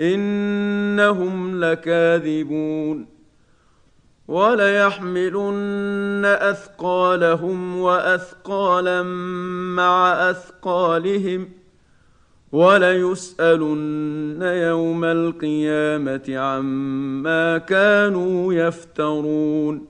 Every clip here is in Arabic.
إنهم لكاذبون وليحملن أثقالهم وأثقالا مع أثقالهم وليسألن يوم القيامة عما كانوا يفترون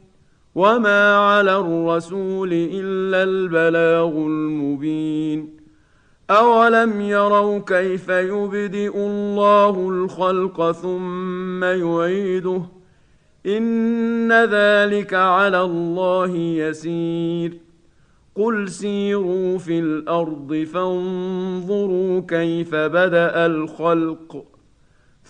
وما على الرسول الا البلاغ المبين اولم يروا كيف يبدئ الله الخلق ثم يعيده ان ذلك على الله يسير قل سيروا في الأرض فانظروا كيف بدا الخلق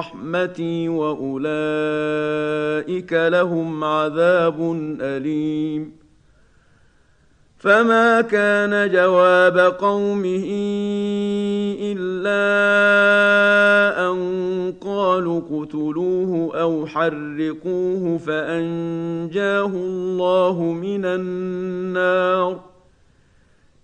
رحمتي وأولئك لهم عذاب أليم. فما كان جواب قومه إلا أن قالوا اقتلوه أو حرقوه فأنجاه الله من النار.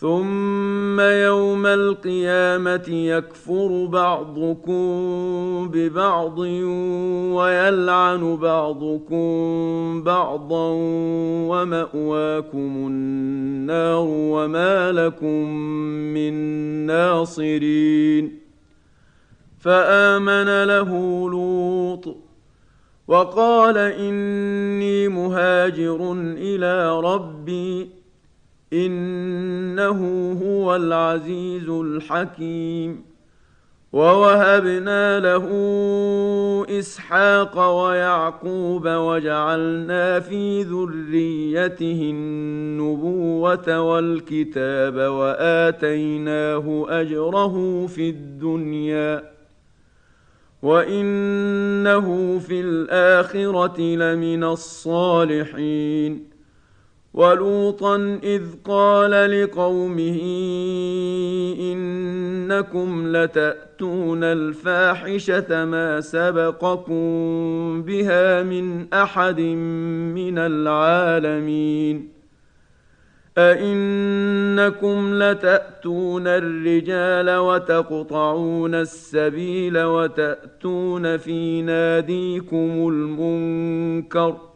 ثم يوم القيامه يكفر بعضكم ببعض ويلعن بعضكم بعضا وماواكم النار وما لكم من ناصرين فامن له لوط وقال اني مهاجر إلى ربي إنه هو العزيز الحكيم. ووهبنا له إسحاق ويعقوب وجعلنا في ذريته النبوة والكتاب وآتيناه أجره في الدنيا. وإنه في الآخرة لمن الصالحين. ولوطا إذ قال لقومه إنكم لتأتون الفاحشة ما سبقكم بها من أحد من العالمين. أئنكم لتأتون الرجال وتقطعون السبيل وتأتون في ناديكم المنكر ۖ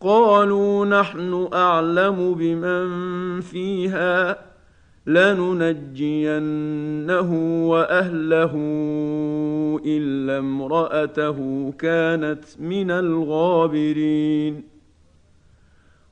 قالوا نحن أعلم بمن فيها لننجينه وأهله إلا امرأته كانت من الغابرين.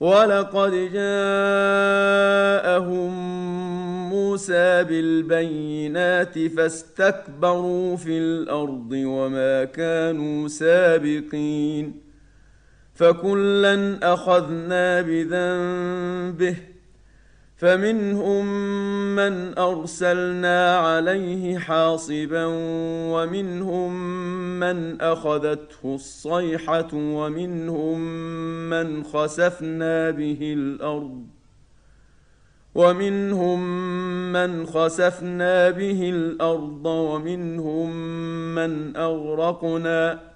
ولقد جاءهم موسى بالبينات فاستكبروا في الأرض وما كانوا سابقين فكلا أخذنا بذنبه فمنهم من أرسلنا عليه حاصبا ومنهم من أخذته الصيحة ومنهم من خسفنا به الأرض ومنهم من خسفنا به الأرض ومنهم من أغرقنا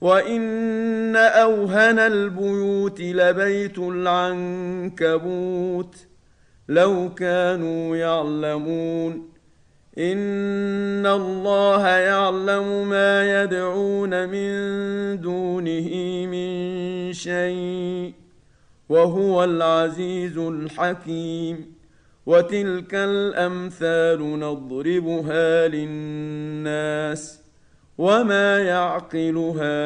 وان اوهن البيوت لبيت العنكبوت لو كانوا يعلمون ان الله يعلم ما يدعون من دونه من شيء وهو العزيز الحكيم وتلك الامثال نضربها للناس وما يعقلها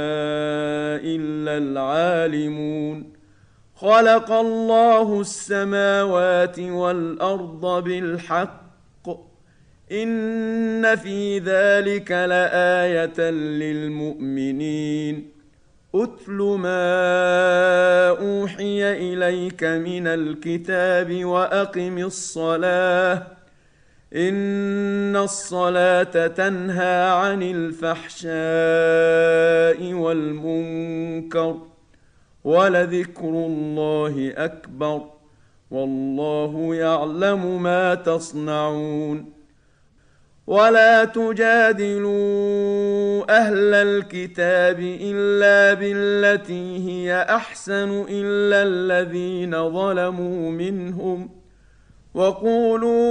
الا العالمون خلق الله السماوات والارض بالحق ان في ذلك لايه للمؤمنين اتل ما اوحي اليك من الكتاب واقم الصلاه إن الصلاة تنهى عن الفحشاء والمنكر ولذكر الله أكبر والله يعلم ما تصنعون ولا تجادلوا أهل الكتاب إلا بالتي هي أحسن إلا الذين ظلموا منهم وقولوا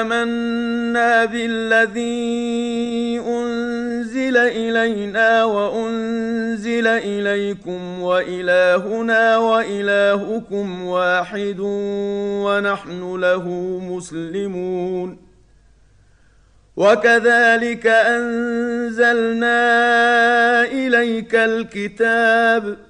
آمنا بالذي أنزل إلينا وأنزل إليكم وإلهنا وإلهكم واحد ونحن له مسلمون وكذلك أنزلنا إليك الكتاب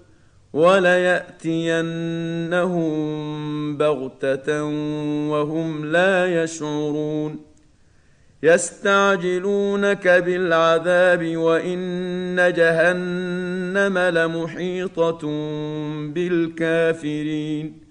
وليأتينهم بغتة وهم لا يشعرون. يستعجلونك بالعذاب وإن جهنم لمحيطة بالكافرين.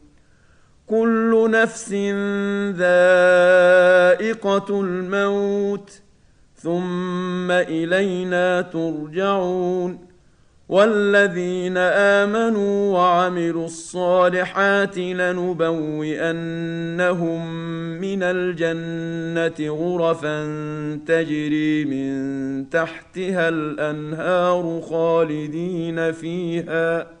كل نفس ذائقة الموت ثم إلينا ترجعون. والذين آمنوا وعملوا الصالحات لنبوئنهم من الجنة غرفا تجري من تحتها الأنهار خالدين فيها.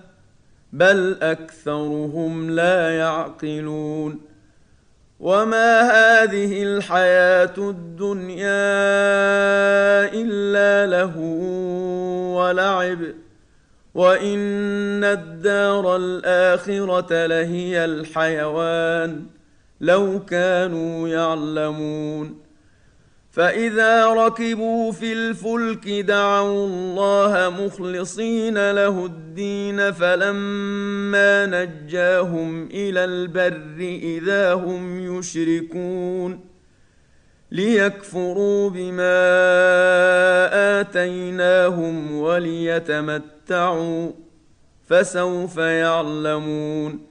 بل أكثرهم لا يعقلون. وما هذه الحياة الدنيا إلا له ولعب. وإن الدار الآخرة لهي الحيوان. لو كانوا يعلمون. فاذا ركبوا في الفلك دعوا الله مخلصين له الدين فلما نجاهم إلى البر اذا هم يشركون ليكفروا بما اتيناهم وليتمتعوا فسوف يعلمون